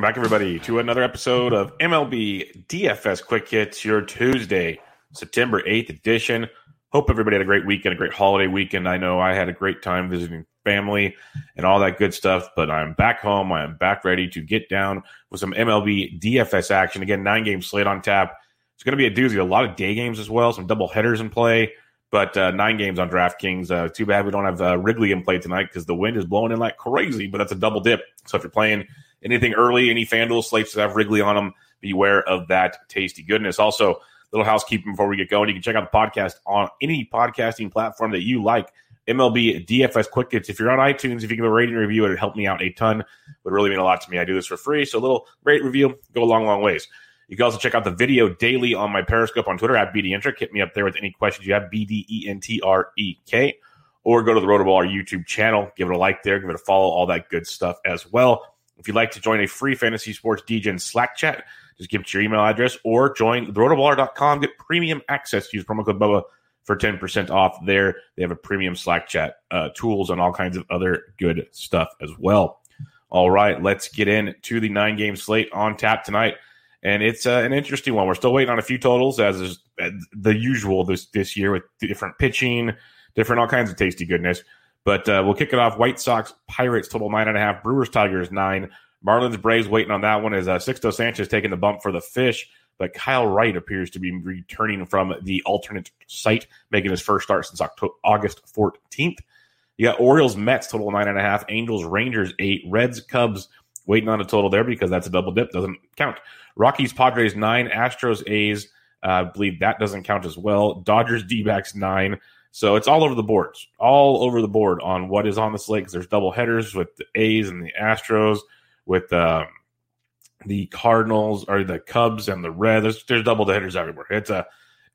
Welcome back, everybody, to another episode of MLB DFS Quick Hits, your Tuesday, September 8th edition. Hope everybody had a great weekend, a great holiday weekend. I know I had a great time visiting family and all that good stuff, but I'm back home. I am back ready to get down with some MLB DFS action. Again, nine game slate on tap. It's going to be a doozy. A lot of day games as well, some double headers in play, but uh, nine games on DraftKings. Uh, too bad we don't have uh, Wrigley in play tonight because the wind is blowing in like crazy, but that's a double dip. So if you're playing anything early, any FanDuel slates that have Wrigley on them, beware of that tasty goodness. Also, little housekeeping before we get going. You can check out the podcast on any podcasting platform that you like. MLB DFS Quick Hits. If you're on iTunes, if you give a rating review, it would help me out a ton. It would really mean a lot to me. I do this for free, so a little rate review go a long, long ways. You can also check out the video daily on my Periscope on Twitter at BDentrek. Hit me up there with any questions you have, B D E N T R E K. Or go to the Rotoballer YouTube channel, give it a like there, give it a follow, all that good stuff as well. If you'd like to join a free fantasy sports degens Slack chat, just give it your email address or join therotoballer.com. Get premium access. Use promo code BUBBA for 10% off there. They have a premium Slack chat uh, tools and all kinds of other good stuff as well. All right, let's get into the nine game slate on tap tonight. And it's uh, an interesting one. We're still waiting on a few totals, as is the usual this, this year with different pitching, different all kinds of tasty goodness. But uh, we'll kick it off. White Sox, Pirates, total nine and a half. Brewers, Tigers, nine. Marlins, Braves, waiting on that one. Is uh, Sixto Sanchez taking the bump for the fish? But Kyle Wright appears to be returning from the alternate site, making his first start since October, August 14th. You got Orioles, Mets, total nine and a half. Angels, Rangers, eight. Reds, Cubs, waiting on a total there because that's a double dip, doesn't count. Rockies, Padres, nine. Astros, A's, uh, I believe that doesn't count as well. Dodgers, D backs, nine. So it's all over the boards, all over the board on what is on the slate because there's double headers with the A's and the Astros, with um, the Cardinals or the Cubs and the Red. There's, there's double headers everywhere. It's a,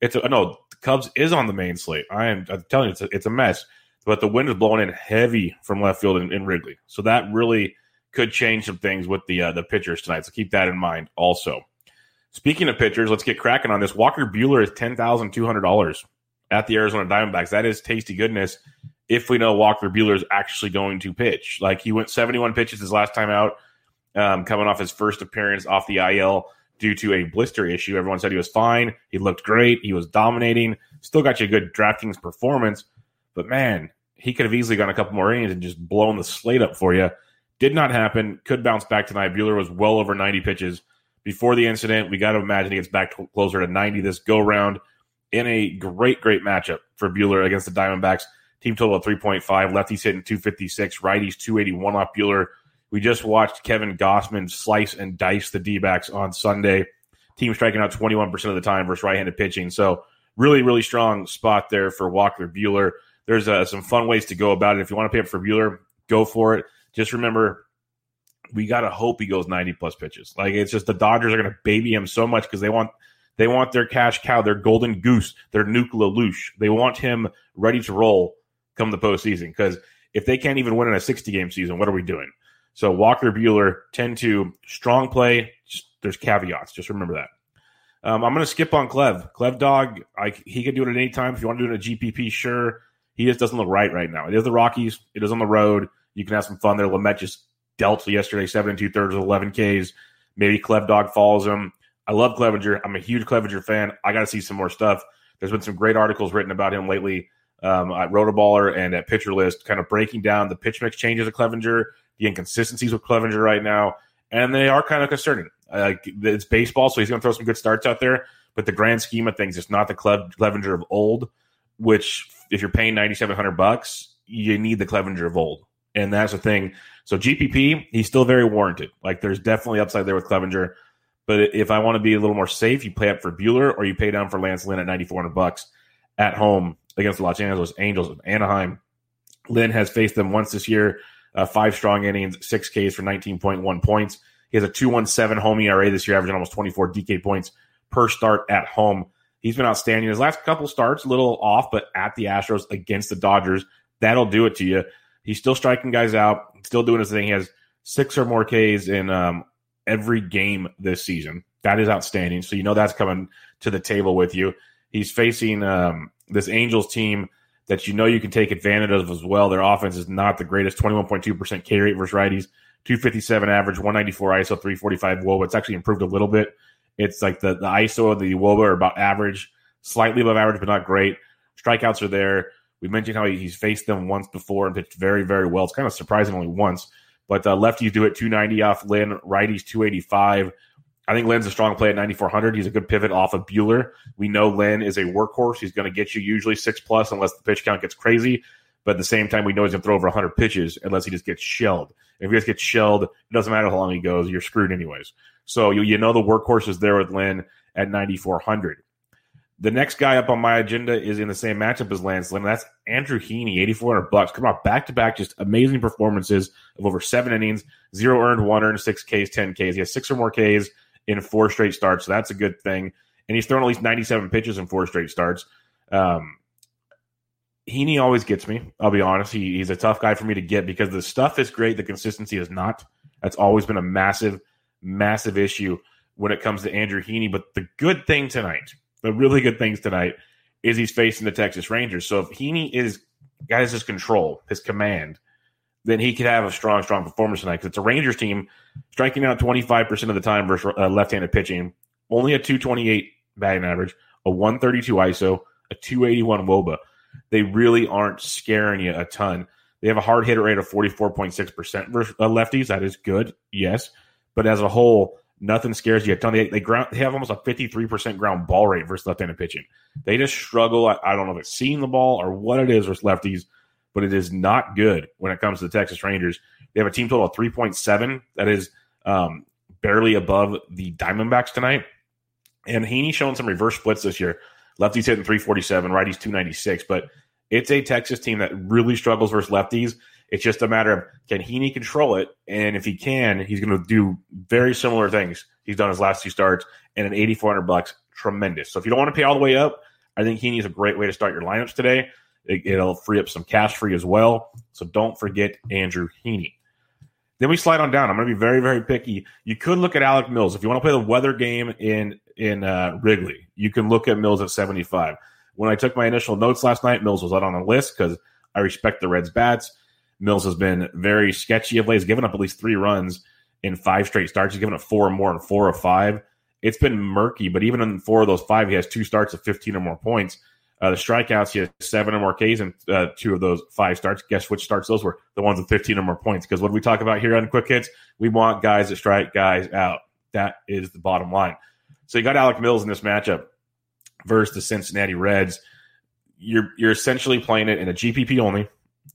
it's a no. The Cubs is on the main slate. I am I'm telling you, it's a, it's a mess. But the wind is blowing in heavy from left field in, in Wrigley, so that really could change some things with the uh, the pitchers tonight. So keep that in mind. Also, speaking of pitchers, let's get cracking on this. Walker Buehler is ten thousand two hundred dollars at the Arizona Diamondbacks. That is tasty goodness if we know Walker Buehler is actually going to pitch. Like he went 71 pitches his last time out, um, coming off his first appearance off the IL due to a blister issue. Everyone said he was fine. He looked great. He was dominating. Still got you a good DraftKings performance. But man, he could have easily gone a couple more innings and just blown the slate up for you. Did not happen. Could bounce back tonight. Buehler was well over 90 pitches before the incident. We got to imagine he gets back to closer to 90 this go round in a great, great matchup for Buehler against the Diamondbacks. Team total of 3.5. Lefties hitting 256, righties 281 off Buehler. We just watched Kevin Gausman slice and dice the D backs on Sunday. Team striking out 21% of the time versus right handed pitching. So, really, really strong spot there for Walker Buehler. There's uh, some fun ways to go about it. If you want to pay up for Buehler, go for it. Just remember, we got to hope he goes 90 plus pitches. Like, it's just the Dodgers are going to baby him so much because they want they want their cash cow, their golden goose, their Nuclear Lush. They want him ready to roll come the postseason. Because if they can't even win in a 60 game season, what are we doing? So Walker Buehler, 10 to strong play. Just, there's caveats. Just remember that. Um, I'm going to skip on Clev. Clev Dog, I, he could do it at any time. If you want to do it in a GPP, sure. He just doesn't look right right now. It is the Rockies. It is on the road. You can have some fun there. Lamet just dealt yesterday, seven and two thirds, of 11 Ks. Maybe Clev Dog follows him. I love Clevinger. I'm a huge Clevinger fan. I got to see some more stuff. There's been some great articles written about him lately um, at Rotoballer and at Pitcher List, kind of breaking down the pitch mix changes of Clevinger, the inconsistencies with Clevinger right now, and they are kind of concerning. Uh, it's baseball, so he's going to throw some good starts out there, but the grand scheme of things, it's not the Clevinger of old. Which, if you're paying ninety seven hundred bucks, you need the Clevinger of old, and that's the thing. So GPP, he's still very warranted. Like there's definitely upside there with Clevinger. But if I want to be a little more safe, you pay up for Buehler or you pay down for Lance Lynn at 9,400 bucks at home against the Los Angeles Angels of Anaheim. Lynn has faced them once this year, uh, five strong innings, six Ks for 19.1 points. He has a 217 home ERA this year, averaging almost 24 DK points per start at home. He's been outstanding. His last couple starts, a little off, but at the Astros against the Dodgers, that'll do it to you. He's still striking guys out, still doing his thing. He has six or more Ks in um, every game this season. That is outstanding. So you know that's coming to the table with you. He's facing um, this Angels team that you know you can take advantage of as well. Their offense is not the greatest 21.2% K rate versus righties, 257 average, 194 ISO, 345 WOBA. It's actually improved a little bit. It's like the, the ISO and the WOBA are about average, slightly above average, but not great. Strikeouts are there. We mentioned how he's faced them once before and pitched very, very well. It's kind of surprising only once. But uh, lefties do it 290 off Lynn, righties 285. I think Lynn's a strong play at 9,400. He's a good pivot off of Buehler. We know Lynn is a workhorse. He's going to get you usually six plus unless the pitch count gets crazy. But at the same time, we know he's going to throw over 100 pitches unless he just gets shelled. If he just gets shelled, it doesn't matter how long he goes. You're screwed anyways. So you, you know the workhorse is there with Lynn at 9,400. The next guy up on my agenda is in the same matchup as Lance Lynn. That's Andrew Heaney, 8,400 bucks. Come on, back to back, just amazing performances of over seven innings, zero earned, one earned, six Ks, 10 Ks. He has six or more Ks in four straight starts. So that's a good thing. And he's thrown at least 97 pitches in four straight starts. Um, Heaney always gets me. I'll be honest. He, he's a tough guy for me to get because the stuff is great. The consistency is not. That's always been a massive, massive issue when it comes to Andrew Heaney. But the good thing tonight, the really good things tonight, is he's facing the Texas Rangers. So if Heaney is guys his control, his command, then he could have a strong, strong performance tonight because it's a Rangers team striking out 25% of the time versus uh, left handed pitching, only a 228 batting average, a 132 ISO, a 281 Woba. They really aren't scaring you a ton. They have a hard hitter rate of 44.6% versus uh, lefties. That is good, yes. But as a whole, nothing scares you a ton. They, they, ground, they have almost a 53% ground ball rate versus left handed pitching. They just struggle. I, I don't know if it's seeing the ball or what it is versus lefties but it is not good when it comes to the Texas Rangers. They have a team total of 3.7. That is um, barely above the Diamondbacks tonight. And Heaney showing some reverse splits this year. Lefties hitting 347, righties 296. But it's a Texas team that really struggles versus lefties. It's just a matter of can Heaney control it? And if he can, he's going to do very similar things he's done his last two starts. And an 8,400 bucks, tremendous. So if you don't want to pay all the way up, I think Heaney is a great way to start your lineups today. It, will free up some cash for you as well. So don't forget Andrew Heaney. Then we slide on down. I'm going to be very, very picky. You could look at Alec Mills if you want to play the weather game in in uh, Wrigley. You can look at Mills at 75. When I took my initial notes last night, Mills was out on the list because I respect the Reds' bats. Mills has been very sketchy of late. He's given up at least three runs in five straight starts. He's given up four or more in four of five. It's been murky, but even in four of those five, he has two starts of 15 or more points. Uh, the strikeouts, he has seven or more Ks and uh, two of those five starts. Guess which starts those were? The ones with 15 or more points. Because what we talk about here on Quick Hits, we want guys that strike guys out. That is the bottom line. So you got Alec Mills in this matchup versus the Cincinnati Reds. You're you're essentially playing it in a GPP only,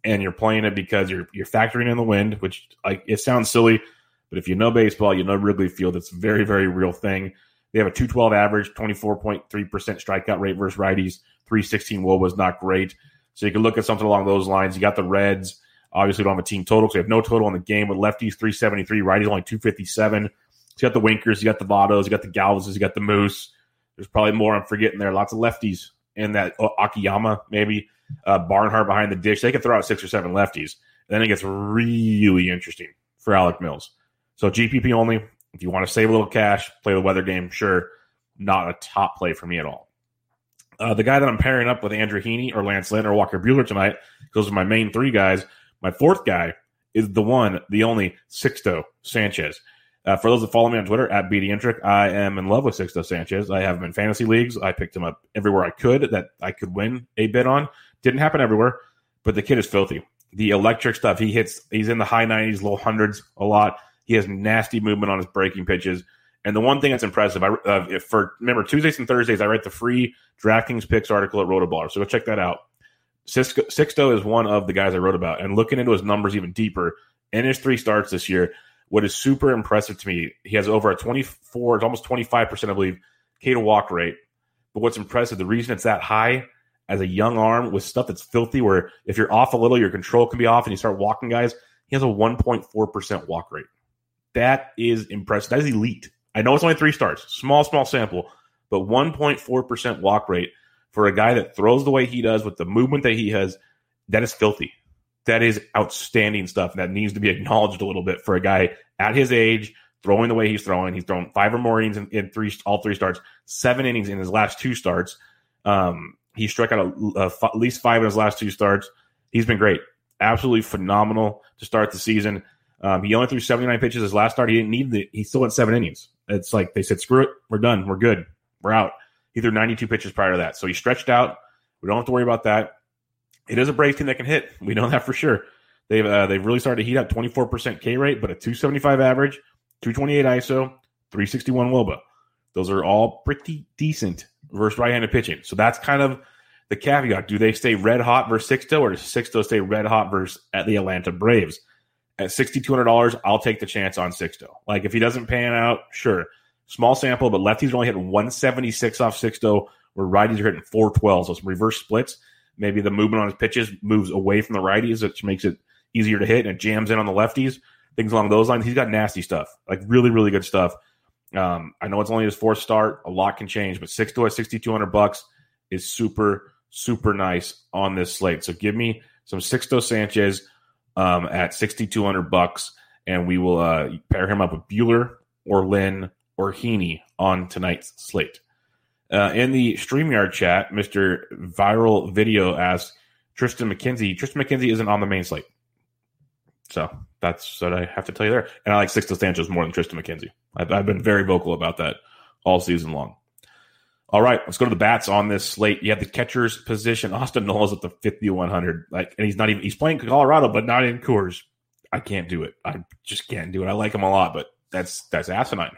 and you're playing it because you're you're factoring in the wind, which like it sounds silly, but if you know baseball, you know Wrigley Field. It's a very very real thing. They have a 212 average, 24.3% strikeout rate versus righties. 316 woe was not great. So you can look at something along those lines. You got the Reds. Obviously, don't have a team total, so you have no total in the game. With lefties, 373, righties only 257. So you got the Winkers, you got the Vottos, you got the Galvises, you got the Moose. There's probably more I'm forgetting there. Lots of lefties in that Akiyama, maybe uh, Barnhart behind the dish. They can throw out six or seven lefties. And then it gets really interesting for Alec Mills. So GPP only. If you want to save a little cash, play the weather game, sure. Not a top play for me at all. Uh, the guy that I'm pairing up with Andrew Heaney or Lance Lynn or Walker Buehler tonight, those are my main three guys. My fourth guy is the one, the only Sixto Sanchez. Uh, for those that follow me on Twitter at BD I am in love with Sixto Sanchez. I have him in fantasy leagues. I picked him up everywhere I could that I could win a bid on. Didn't happen everywhere, but the kid is filthy. The electric stuff he hits, he's in the high 90s, low hundreds a lot. He has nasty movement on his breaking pitches. And the one thing that's impressive, I uh, for remember Tuesdays and Thursdays, I write the free DraftKings picks article at Rotoballer, so go check that out. Sixto is one of the guys I wrote about, and looking into his numbers even deeper in his three starts this year, what is super impressive to me, he has over a 24, it's almost 25%, I believe, K to walk rate. But what's impressive, the reason it's that high as a young arm with stuff that's filthy, where if you're off a little, your control can be off and you start walking guys, he has a 1.4% walk rate. That is impressive. That is elite. I know it's only three stars, small, small sample, but 1.4% walk rate for a guy that throws the way he does with the movement that he has, that is filthy. That is outstanding stuff. That needs to be acknowledged a little bit for a guy at his age, throwing the way he's throwing. He's thrown five or more innings in, in three, all three starts, seven innings in his last two starts. Um, he struck out a, a, at least five in his last two starts. He's been great, absolutely phenomenal to start the season. Um, he only threw 79 pitches his last start. He didn't need the. He still went seven innings. It's like they said, screw it, we're done, we're good, we're out. He threw 92 pitches prior to that, so he stretched out. We don't have to worry about that. It is a Braves team that can hit. We know that for sure. They've uh, they've really started to heat up 24% K rate, but a 275 average, 228 ISO, 361 WOBA. Those are all pretty decent versus right-handed pitching. So that's kind of the caveat. Do they stay red hot versus Sixto, or does Sixto stay red hot versus at the Atlanta Braves? At sixty two hundred dollars, I'll take the chance on Sixto. Like if he doesn't pan out, sure, small sample, but lefties are only hitting one seventy six off Sixto, where righties are hitting four twelve. So some reverse splits. Maybe the movement on his pitches moves away from the righties, which makes it easier to hit, and it jams in on the lefties. Things along those lines. He's got nasty stuff, like really, really good stuff. Um, I know it's only his fourth start. A lot can change, but Sixto at sixty two hundred bucks is super, super nice on this slate. So give me some Sixto Sanchez um, at 6,200 bucks, and we will uh, pair him up with Buehler or Lynn or Heaney on tonight's slate. Uh, in the StreamYard chat, Mr. Viral Video asks Triston McKenzie. Triston McKenzie isn't on the main slate. So that's what I have to tell you there. And I like Sixto Sanchez more than Triston McKenzie. I've, I've been very vocal about that all season long. All right, let's go to the bats on this slate. You have the catcher's position. Austin Nola at the 5100. Like, and he's not even he's playing Colorado, but not in Coors. I can't do it. I just can't do it. I like him a lot, but that's that's asinine.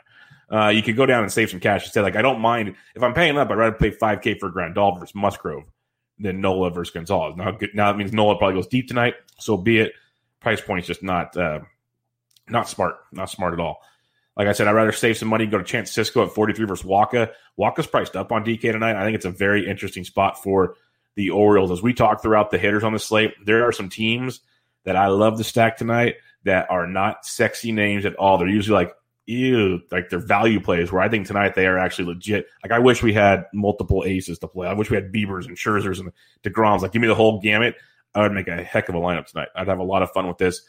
Uh, you could go down and save some cash instead. Like, I don't mind if I'm paying up. I'd rather pay 5K for Grandal versus Musgrove than Nola versus Gonzalez. Now, now that means Nola probably goes deep tonight. So be it. Price point is just not uh, not smart. Not smart at all. Like I said, I'd rather save some money, go to Chance Sisco at 43 versus Wacha. Wacha's priced up on DK tonight. I think it's a very interesting spot for the Orioles. As we talk throughout the hitters on the slate, there are some teams that I love to stack tonight that are not sexy names at all. They're usually like, ew, like they're value plays where I think tonight they are actually legit. Like I wish we had multiple aces to play. I wish we had Biebers and Scherzers and DeGroms. Like give me the whole gamut. I would make a heck of a lineup tonight. I'd have a lot of fun with this.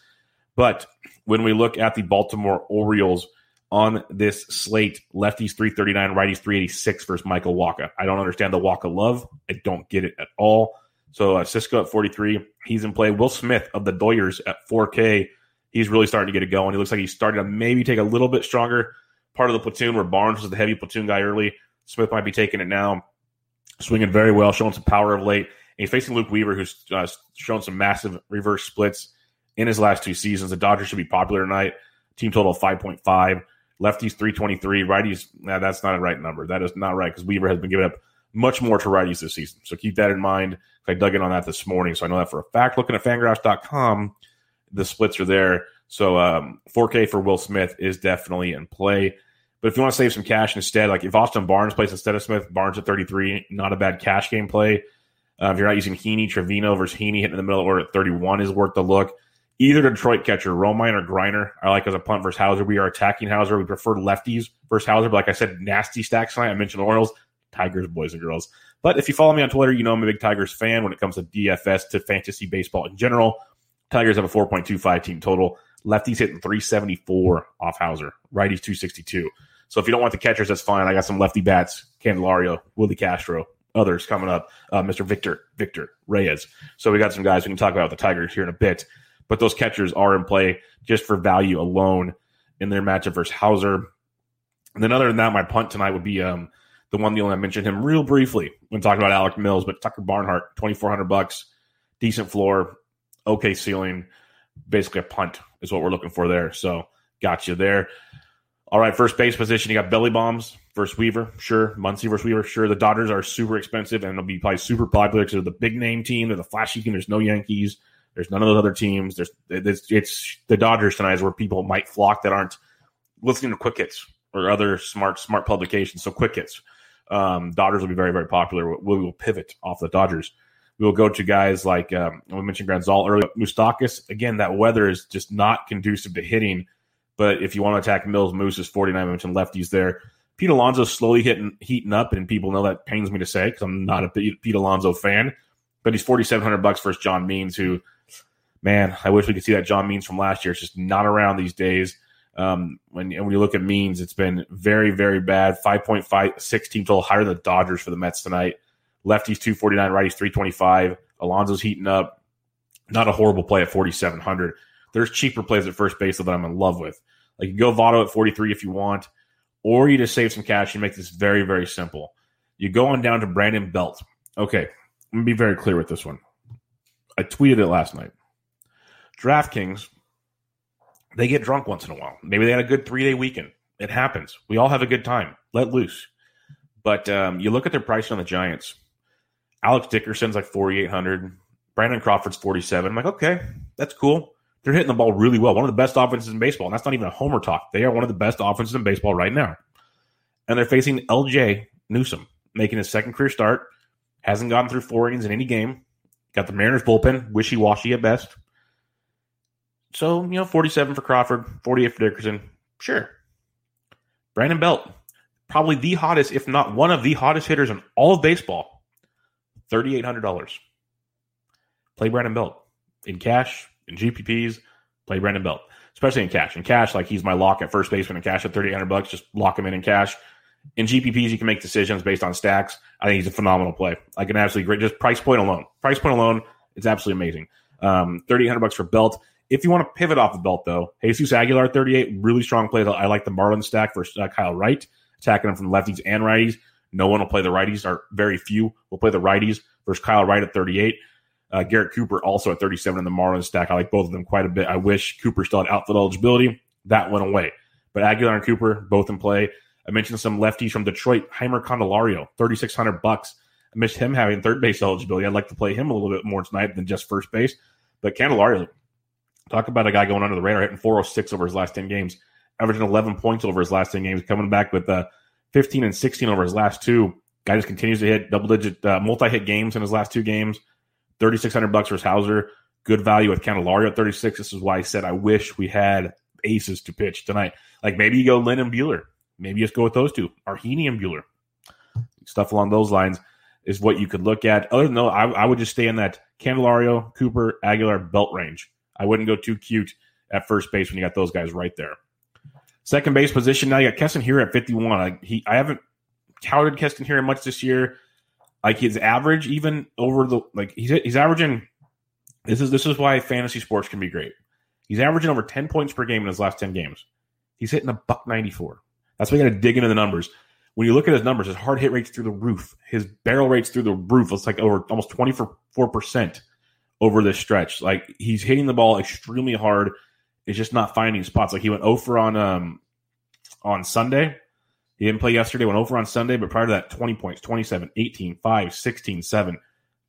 But when we look at the Baltimore Orioles – on this slate. Lefties 339, righties 386 versus Michael Wacha. I don't understand the Wacha love. I don't get it at all. So uh, Sisco at 43, he's in play. Will Smith of the Doyers at 4K, he's really starting to get it going. He looks like he's starting to maybe take a little bit stronger part of the platoon where Barnes was the heavy platoon guy early. Smith might be taking it now, swinging very well, showing some power of late. And he's facing Luke Weaver, who's uh, shown some massive reverse splits in his last two seasons. The Dodgers should be popular tonight. Team total 5.5. Lefties 323, righties, nah, that's not a right number. That is not right because Weaver has been giving up much more to righties this season. So keep that in mind. I dug in on that this morning, so I know that for a fact. Looking at fangraphs.com, the splits are there. So um, 4K for Will Smith is definitely in play. But if you want to save some cash instead, like if Austin Barnes plays instead of Smith, Barnes at 33, not a bad cash game play. Uh, if you're not using Heaney, Trevino versus Heaney hitting in the middle the order at 31 is worth the look either Detroit catcher, Romine or Greiner. I like as a punt versus Houser. We are attacking Houser. We prefer lefties versus Houser. But like I said, nasty stacks tonight. I mentioned Orioles, Tigers, boys and girls. But if you follow me on Twitter, you know I'm a big Tigers fan when it comes to DFS to fantasy baseball in general. Tigers have a 4.25 team total. Lefties hitting 374 off Houser. Righties 262. So if you don't want the catchers, that's fine. I got some lefty bats, Candelario, Willie Castro, others coming up. Uh, Mr. Victor, Victor Reyes. So we got some guys we can talk about the Tigers here in a bit but those catchers are in play just for value alone in their matchup versus Houser. And then other than that, my punt tonight would be um, the one the only I mentioned him real briefly when talking about Alec Mills, but Tucker Barnhart, twenty four hundred bucks, decent floor, okay ceiling, basically a punt is what we're looking for there. So got you there. All right, first base position, you got Belly Bombs versus Weaver. Sure. Muncy versus Weaver. Sure. The Dodgers are super expensive and they'll be probably super popular because they're the big name team. They're the flashy team. There's no Yankees. There's none of those other teams. There's it's, it's the Dodgers tonight is where people might flock that aren't listening to quick hits or other smart smart publications. So quick hits. Um, Dodgers will be very very popular. We will pivot off the Dodgers. We will go to guys like um, we mentioned Grandal earlier. Moustakas again. That weather is just not conducive to hitting but if you want to attack Mills, Moose is 49. I mentioned lefties there. Pete Alonso slowly hitting, heating up, and people know that pains me to say because I'm not a Pete Alonso fan. But he's 4,700 bucks versus John Means, who, man, I wish we could see that John Means from last year. It's just not around these days. Um, when, when you look at Means, it's been very, very bad. 5.56 team total, higher than the Dodgers for the Mets tonight. Lefties 249, righties 325. Alonso's heating up. Not a horrible play at 4,700. There's cheaper plays at first base that I'm in love with. Like you go Votto at 43 if you want, or you just save some cash and make this very, very simple. You go on down to Brandon Belt. Okay, let me be very clear with this one. I tweeted it last night. DraftKings, they get drunk once in a while. Maybe they had a good three day weekend. It happens. We all have a good time. Let loose. But um, you look at their price on the Giants. Alex Dickerson's like 4,800. Brandon Crawford's 47. I'm like, okay, that's cool. They're hitting the ball really well. One of the best offenses in baseball. And that's not even a homer talk. They are one of the best offenses in baseball right now. And they're facing Ljay Newsome, making his second career start. Hasn't gotten through four innings in any game. Got the Mariners bullpen, wishy washy at best. So, you know, 47 for Crawford, 48 for Dickerson. Sure. Brandon Belt, probably the hottest, if not one of the hottest hitters in all of baseball. $3,800. Play Brandon Belt in cash, in GPPs, play Brandon Belt, especially in cash. In cash, like he's my lock at first baseman in cash at 3,800 bucks. Just lock him in in cash. In GPPs, you can make decisions based on stacks. I think he's a phenomenal play. Like an absolutely great, just price point alone. Price point alone, it's absolutely amazing. Um, 3,800 bucks for Belt. If you want to pivot off the belt, though, Jesus Aguilar, 38, really strong play. I like the Marlin stack versus uh, Kyle Wright, attacking him from lefties and righties. No one will play the righties, or very few will play the righties versus Kyle Wright at 38. Uh, Garrett Cooper also at 37 in the Marlins stack. I like both of them quite a bit. I wish Cooper still had outfield eligibility. That went away. But Aguilar and Cooper both in play. I mentioned some lefties from Detroit. Jeimer Candelario, 3600 bucks. I missed him having third base eligibility. I'd like to play him a little bit more tonight than just first base. But Candelario, talk about a guy going under the radar, hitting 406 over his last 10 games, averaging 11 points over his last 10 games, coming back with uh, 15 and 16 over his last two. Guy just continues to hit double digit, uh, multi hit games in his last two games. 3600 bucks for Houser. Good value with Candelario at 36. This is why I said I wish we had aces to pitch tonight. Like maybe you go Lynn and Buehler. Maybe just go with those two, or Heaney and Buehler. Stuff along those lines is what you could look at. Other than that, I, I would just stay in that Candelario, Cooper, Aguilar belt range. I wouldn't go too cute at first base when you got those guys right there. Second base position now you got Keston Hiura at 51. I, he, I haven't touted Keston Hiura much this year like his average even over the like he's he's averaging this is this is why fantasy sports can be great. He's averaging over 10 points per game in his last 10 games. He's hitting a buck 94. That's why you got to dig into the numbers. When you look at his numbers, his hard hit rates through the roof, his barrel rates through the roof. It's like over almost 24% over this stretch. Like he's hitting the ball extremely hard. It's just not finding spots. Like he went over on um on Sunday he didn't play yesterday, went over on Sunday, but prior to that, 20 points, 27, 18, 5, 16, 7.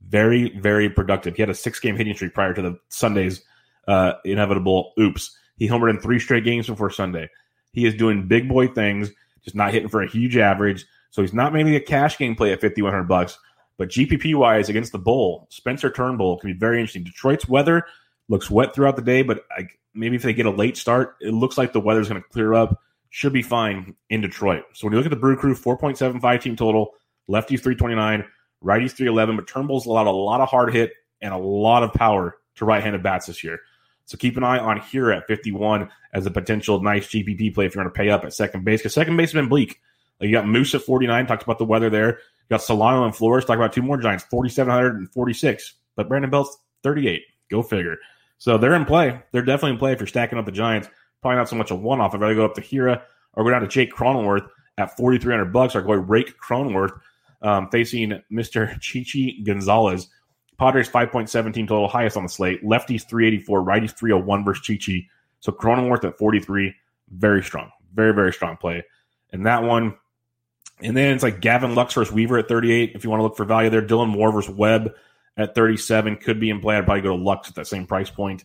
Very, very productive. He had a six game hitting streak prior to the Sunday's uh, inevitable oops. He homered in three straight games before Sunday. He is doing big boy things, just not hitting for a huge average. So he's not maybe a cash game play at 5100 bucks, but GPP wise against the Bull, Spencer Turnbull can be very interesting. Detroit's weather looks wet throughout the day, but I, maybe if they get a late start, it looks like the weather's going to clear up should be fine in Detroit. So when you look at the Brew Crew, 4.75 team total, lefties 329, righties 311, but Turnbull's allowed a lot of hard hit and a lot of power to right-handed bats this year. So keep an eye on Hiura at 51 as a potential nice GPP play if you're going to pay up at second base because second base has been bleak. Like you got Moose at 49, talks about the weather there. You got Solano and Flores, talk about two more Giants, 4,746. But Brandon Belt's 38. Go figure. So they're in play. They're definitely in play if you're stacking up the Giants. Probably not so much a one off. I'd rather go up to Hiura or go down to Jake Cronenworth at 4300 bucks or go Rake Cronenworth um, facing Mr. Chichi Gonzalez. Padres 5.17 total, highest on the slate. Lefties 384, righties 301 versus Chichi. So Cronenworth at 43, very strong. Very, very strong play. And that one, and then it's like Gavin Lux versus Weaver at 38. If you want to look for value there, Dylan Moore versus Webb at 37 could be in play. I'd probably go to Lux at that same price point.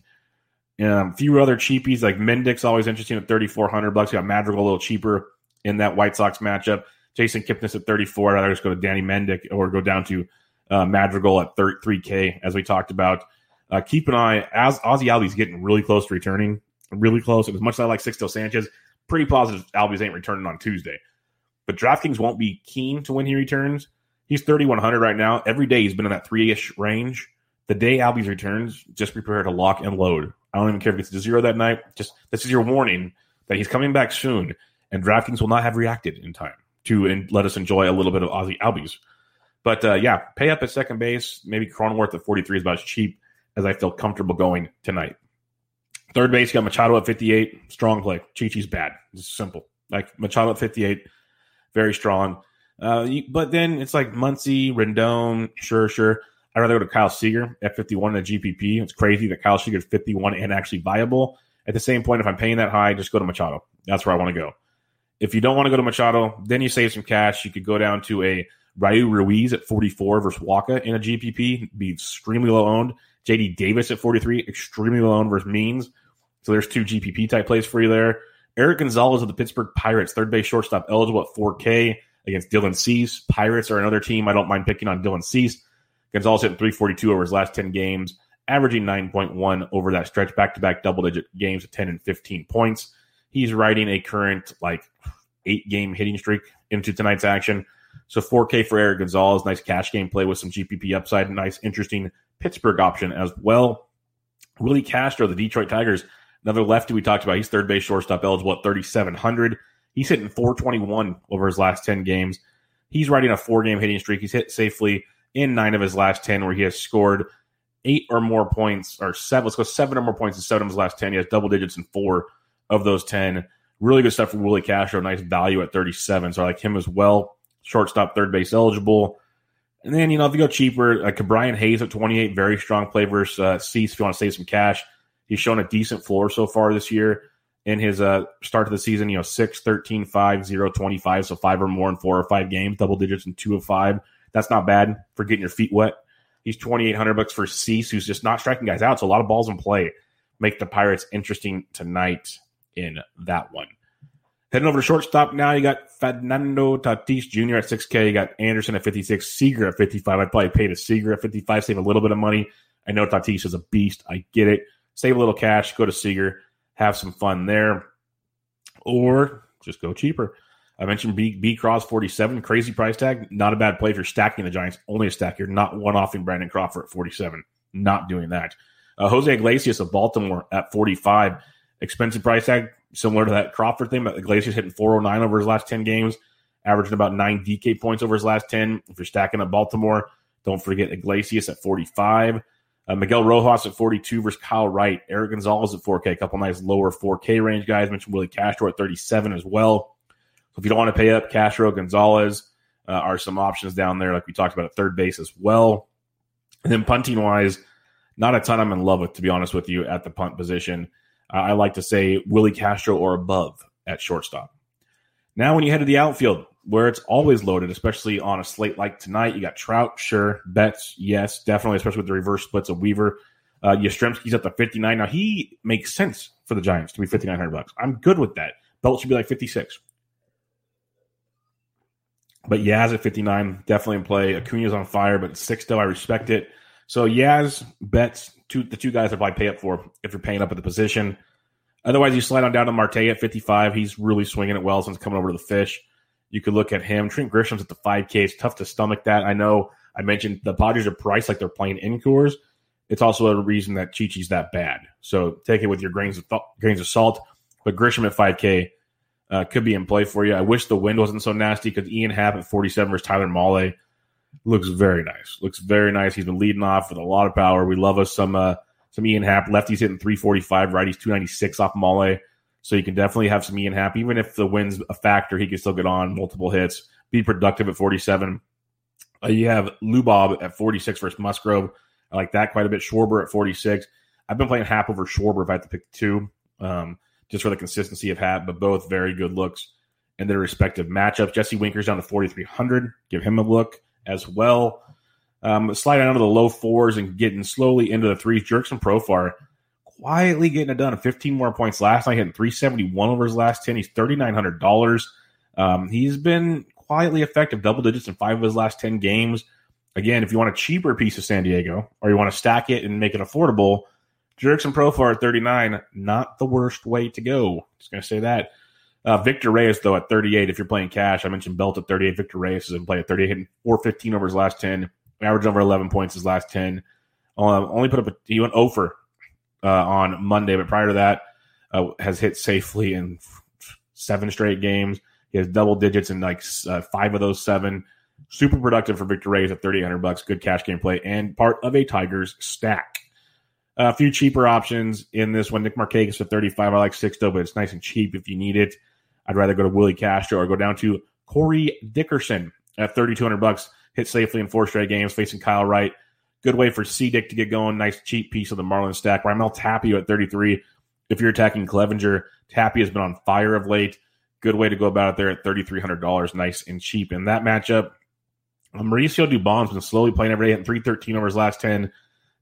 Um, a few other cheapies like Mendick's always interesting at 3,400 bucks. You got Madrigal a little cheaper in that White Sox matchup. Jason Kipnis at 34. I'd rather just go to Danny Mendick or go down to uh, Madrigal at 3K, as we talked about. Uh, keep an eye as Ozzy Albies getting really close to returning, really close. And as much as I like Sixto Sanchez, pretty positive Albies ain't returning on Tuesday. But DraftKings won't be keen to when he returns. He's 3,100 right now. Every day he's been in that three ish range. The day Albies returns, just prepare to lock and load. I don't even care if it gets to zero that night. Just this is your warning that he's coming back soon, and DraftKings will not have reacted in time to and let us enjoy a little bit of Ozzy Albies. But uh, yeah, pay up at second base. Maybe Cronenworth at 43 is about as cheap as I feel comfortable going tonight. Third base, got Machado at 58. Strong play. Chichi's bad. It's simple. Like Machado at 58, very strong. Uh, but then it's like Muncy, Rendon, sure, sure. I'd rather go to Kyle Seager at 51 in a GPP. It's crazy that Kyle Seager is 51 and actually viable. At the same point, if I'm paying that high, just go to Machado. That's where I want to go. If you don't want to go to Machado, then you save some cash. You could go down to a Rio Ruiz at 44 versus Wacha in a GPP, be extremely low owned. JD Davis at 43, extremely low owned versus Means. So there's two GPP type plays for you there. Erik Gonzalez of the Pittsburgh Pirates, third base shortstop, eligible at 4K against Dylan Cease. Pirates are another team I don't mind picking on Dylan Cease. Gonzalez hitting 342 over his last 10 games, averaging 9.1 over that stretch, back to back double digit games of 10 and 15 points. He's riding a current like eight game hitting streak into tonight's action. So 4K for Erik Gonzalez, nice cash game play with some GPP upside, nice interesting Pittsburgh option as well. Willie Castro, the Detroit Tigers, another lefty we talked about. He's third base shortstop eligible at 3,700. He's hitting 421 over his last 10 games. He's riding a four game hitting streak. He's hit safely in nine of his last 10, where he has scored eight or more points, or seven, let's go seven or more points in seven of his last 10. He has double digits in four of those 10. Really good stuff for Willie Castro. Nice value at 37. So I like him as well. Shortstop, third base eligible. And then, you know, if you go cheaper, like Brian Hayes at 28, very strong play versus uh, Cease if you want to save some cash. He's shown a decent floor so far this year in his uh, start to the season, you know, 6, 13, 5, 0, 25. So five or more in four or five games, double digits in two of five. That's not bad for getting your feet wet. He's 2800 bucks for Cease, who's just not striking guys out. So a lot of balls in play make the Pirates interesting tonight in that one. Heading over to shortstop now, you got Fernando Tatis Jr. at 6K. You got Anderson at 56, Seager at 55. I'd probably pay to Seager at 55, save a little bit of money. I know Tatis is a beast. I get it. Save a little cash, go to Seager, have some fun there. Or just go cheaper. I mentioned B, B Cross 47, crazy price tag. Not a bad play if you're stacking the Giants. Only a stack. You're not one offing Brandon Crawford at 47. Not doing that. Uh, Jose Iglesias of Baltimore at 45. Expensive price tag, similar to that Crawford thing, but Iglesias hitting 409 over his last 10 games, averaging about nine DK points over his last 10. If you're stacking up Baltimore, don't forget Iglesias at 45. Uh, Miguel Rojas at 42 versus Kyle Wright. Erik Gonzalez at 4K. A couple nice lower 4K range guys. Mentioned Willie Castro at 37 as well. If you don't want to pay up, Castro, Gonzalez uh, are some options down there, like we talked about at third base as well. And then punting wise, not a ton I'm in love with, to be honest with you, at the punt position. Uh, I like to say Willie Castro or above at shortstop. Now, when you head to the outfield, where it's always loaded, especially on a slate like tonight, you got Trout, sure, Betts, yes, definitely, especially with the reverse splits of Weaver. Uh, Yastrzemski's at the 59. Now, he makes sense for the Giants to be 5900 bucks. I'm good with that. Belt should be like 56. But Yaz at 59, definitely in play. Acuna's on fire, but six though, I respect it. So Yaz, Betts, two, the two guys I probably pay up for if you're paying up at the position. Otherwise, you slide on down to Marte at 55. He's really swinging it well since coming over to the fish. You could look at him. Trent Grisham's at the 5K. It's tough to stomach that. I know I mentioned the Padres are priced like they're playing in Coors. It's also a reason that Chichi's that bad. So take it with your grains of th- grains of salt. But Grisham at 5K uh, could be in play for you. I wish the wind wasn't so nasty because Ian Happ at 47 versus Tyler Mahle looks very nice. Looks very nice. He's been leading off with a lot of power. We love us some uh, some Ian Happ. Lefty's hitting 345, righty's 296 off Mahle. So you can definitely have some Ian Happ. Even if the wind's a factor, he can still get on multiple hits, be productive at 47. Uh, you have Lubob at 46 versus Musgrove. I like that quite a bit. Schwarber at 46. I've been playing Happ over Schwarber if I had to pick two. Um, just for the consistency of Happ, but both very good looks in their respective matchups. Jesse Winker's down to 4,300. Give him a look as well. Um, sliding down to the low fours and getting slowly into the threes. Jurickson Profar quietly getting it done. 15 more points last night, hitting 371 over his last 10. He's $3,900. Um, he's been quietly effective, double digits in five of his last 10 games. Again, if you want a cheaper piece of San Diego or you want to stack it and make it affordable, Jurickson Profar at 39, not the worst way to go. Just going to say that. Uh, Victor Reyes, though, at 38, if you're playing cash, I mentioned Belt at 38. Victor Reyes is in play at 38, hitting 415 over his last 10, average over 11 points his last 10. Uh, only put up a, he went over uh, on Monday, but prior to that, uh, has hit safely in seven straight games. He has double digits in like uh, five of those seven. Super productive for Victor Reyes at 3,800 bucks. Good cash game play and part of a Tigers stack. A few cheaper options in this one. Nick Markakis at 35. I like Sixto, but it's nice and cheap if you need it. I'd rather go to Willie Castro or go down to Corey Dickerson at 3,200 bucks. Hit safely in four straight games, facing Kyle Wright. Good way for C Dick to get going. Nice cheap piece of the Marlin stack. Raimel Tapia at 33. If you're attacking Clevinger, Tapia has been on fire of late. Good way to go about it there at $3,300. Nice and cheap. In that matchup, Mauricio Dubon's been slowly playing every day, hitting 313 over his last 10.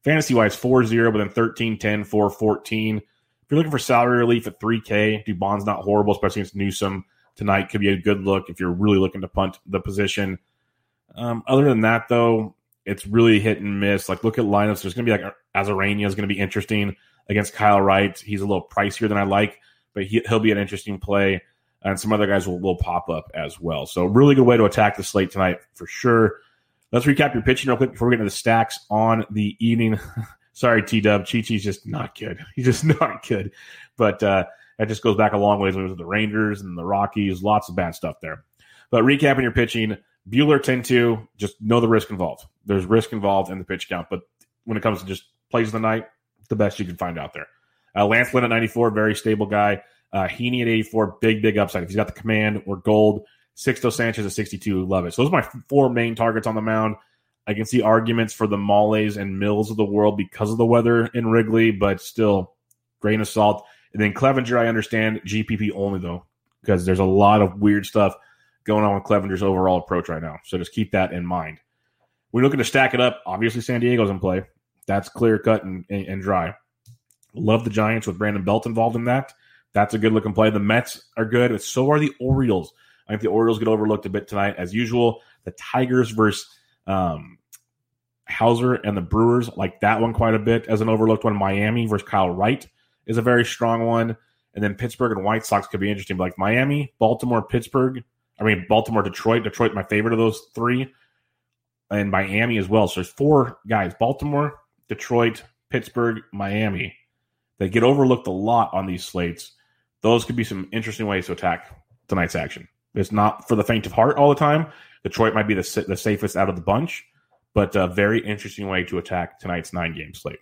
Fantasy wise, 4 0, but then 13 10, 4 14. If you're looking for salary relief at 3K, Dubon's not horrible, especially against Newsome tonight. Could be a good look if you're really looking to punt the position. Um, other than that, though, it's really hit and miss. Like, look at lineups. There's going to be like Arozarena is going to be interesting against Kyle Wright. He's a little pricier than I like, but he, will be an interesting play. And some other guys will, will pop up as well. So, really good way to attack the slate tonight for sure. Let's recap your pitching real quick before we get into the stacks on the evening. Sorry, T Dub. Chi Chi's just not good. He's just not good. But uh, that just goes back a long ways when it was the Rangers and the Rockies. Lots of bad stuff there. But recapping your pitching, Buehler 10 2, just know the risk involved. There's risk involved in the pitch count. But when it comes to just plays of the night, the best you can find out there. Uh, Lance Lynn at 94, very stable guy. Uh, Heaney at 84, big, big upside. If he's got the command or gold, Sixto Sanchez at 62, love it. So those are my four main targets on the mound. I can see arguments for the Mahles and Mills of the world because of the weather in Wrigley, but still, grain of salt. And then Clevinger, I understand GPP only though, because there's a lot of weird stuff going on with Clevinger's overall approach right now. So just keep that in mind. We're looking to stack it up. Obviously, San Diego's in play. That's clear cut and, and, and dry. Love the Giants with Brandon Belt involved in that. That's a good looking play. The Mets are good. So are the Orioles. I think the Orioles get overlooked a bit tonight, as usual. The Tigers versus um, Houser and the Brewers like that one quite a bit as an overlooked one. Miami versus Kyle Wright is a very strong one. And then Pittsburgh and White Sox could be interesting. But like Miami, Baltimore, Pittsburgh. I mean, Baltimore, Detroit. Detroit, my favorite of those three. And Miami as well. So there's four guys Baltimore, Detroit, Pittsburgh, Miami that get overlooked a lot on these slates. Those could be some interesting ways to attack tonight's action. It's not for the faint of heart all the time. Detroit might be the, the safest out of the bunch, but a very interesting way to attack tonight's nine game slate.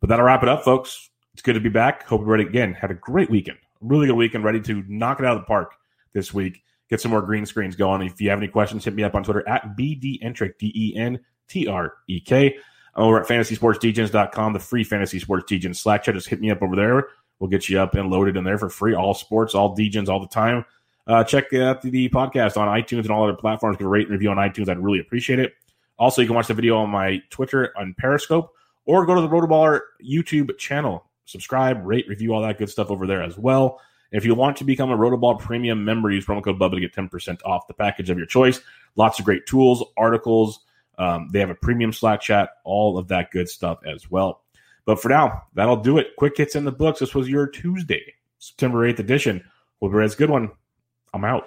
But that'll wrap it up, folks. It's good to be back. Hope everybody again had a great weekend, really good weekend, ready to knock it out of the park this week. Get some more green screens going. If you have any questions, hit me up on Twitter at BDentrek, D E N T R E K. Over at fantasysportsdegens.com, the free fantasy sports degens Slack chat. Just hit me up over there. We'll get you up and loaded in there for free. All sports, all degens, all the time. Uh, check out the, podcast on iTunes and all other platforms. Give a rate and review on iTunes. I'd really appreciate it. Also, you can watch the video on my Twitter on Periscope or go to the Rotoballer YouTube channel. Subscribe, rate, review, all that good stuff over there as well. If you want to become a Rotoball premium member, use promo code Bubba to get 10% off the package of your choice. Lots of great tools, articles. Um, they have a premium Slack chat, all of that good stuff as well. But for now, that'll do it. Quick hits in the books. This was your Tuesday, September 8th edition. Hope you a good one. I'm out.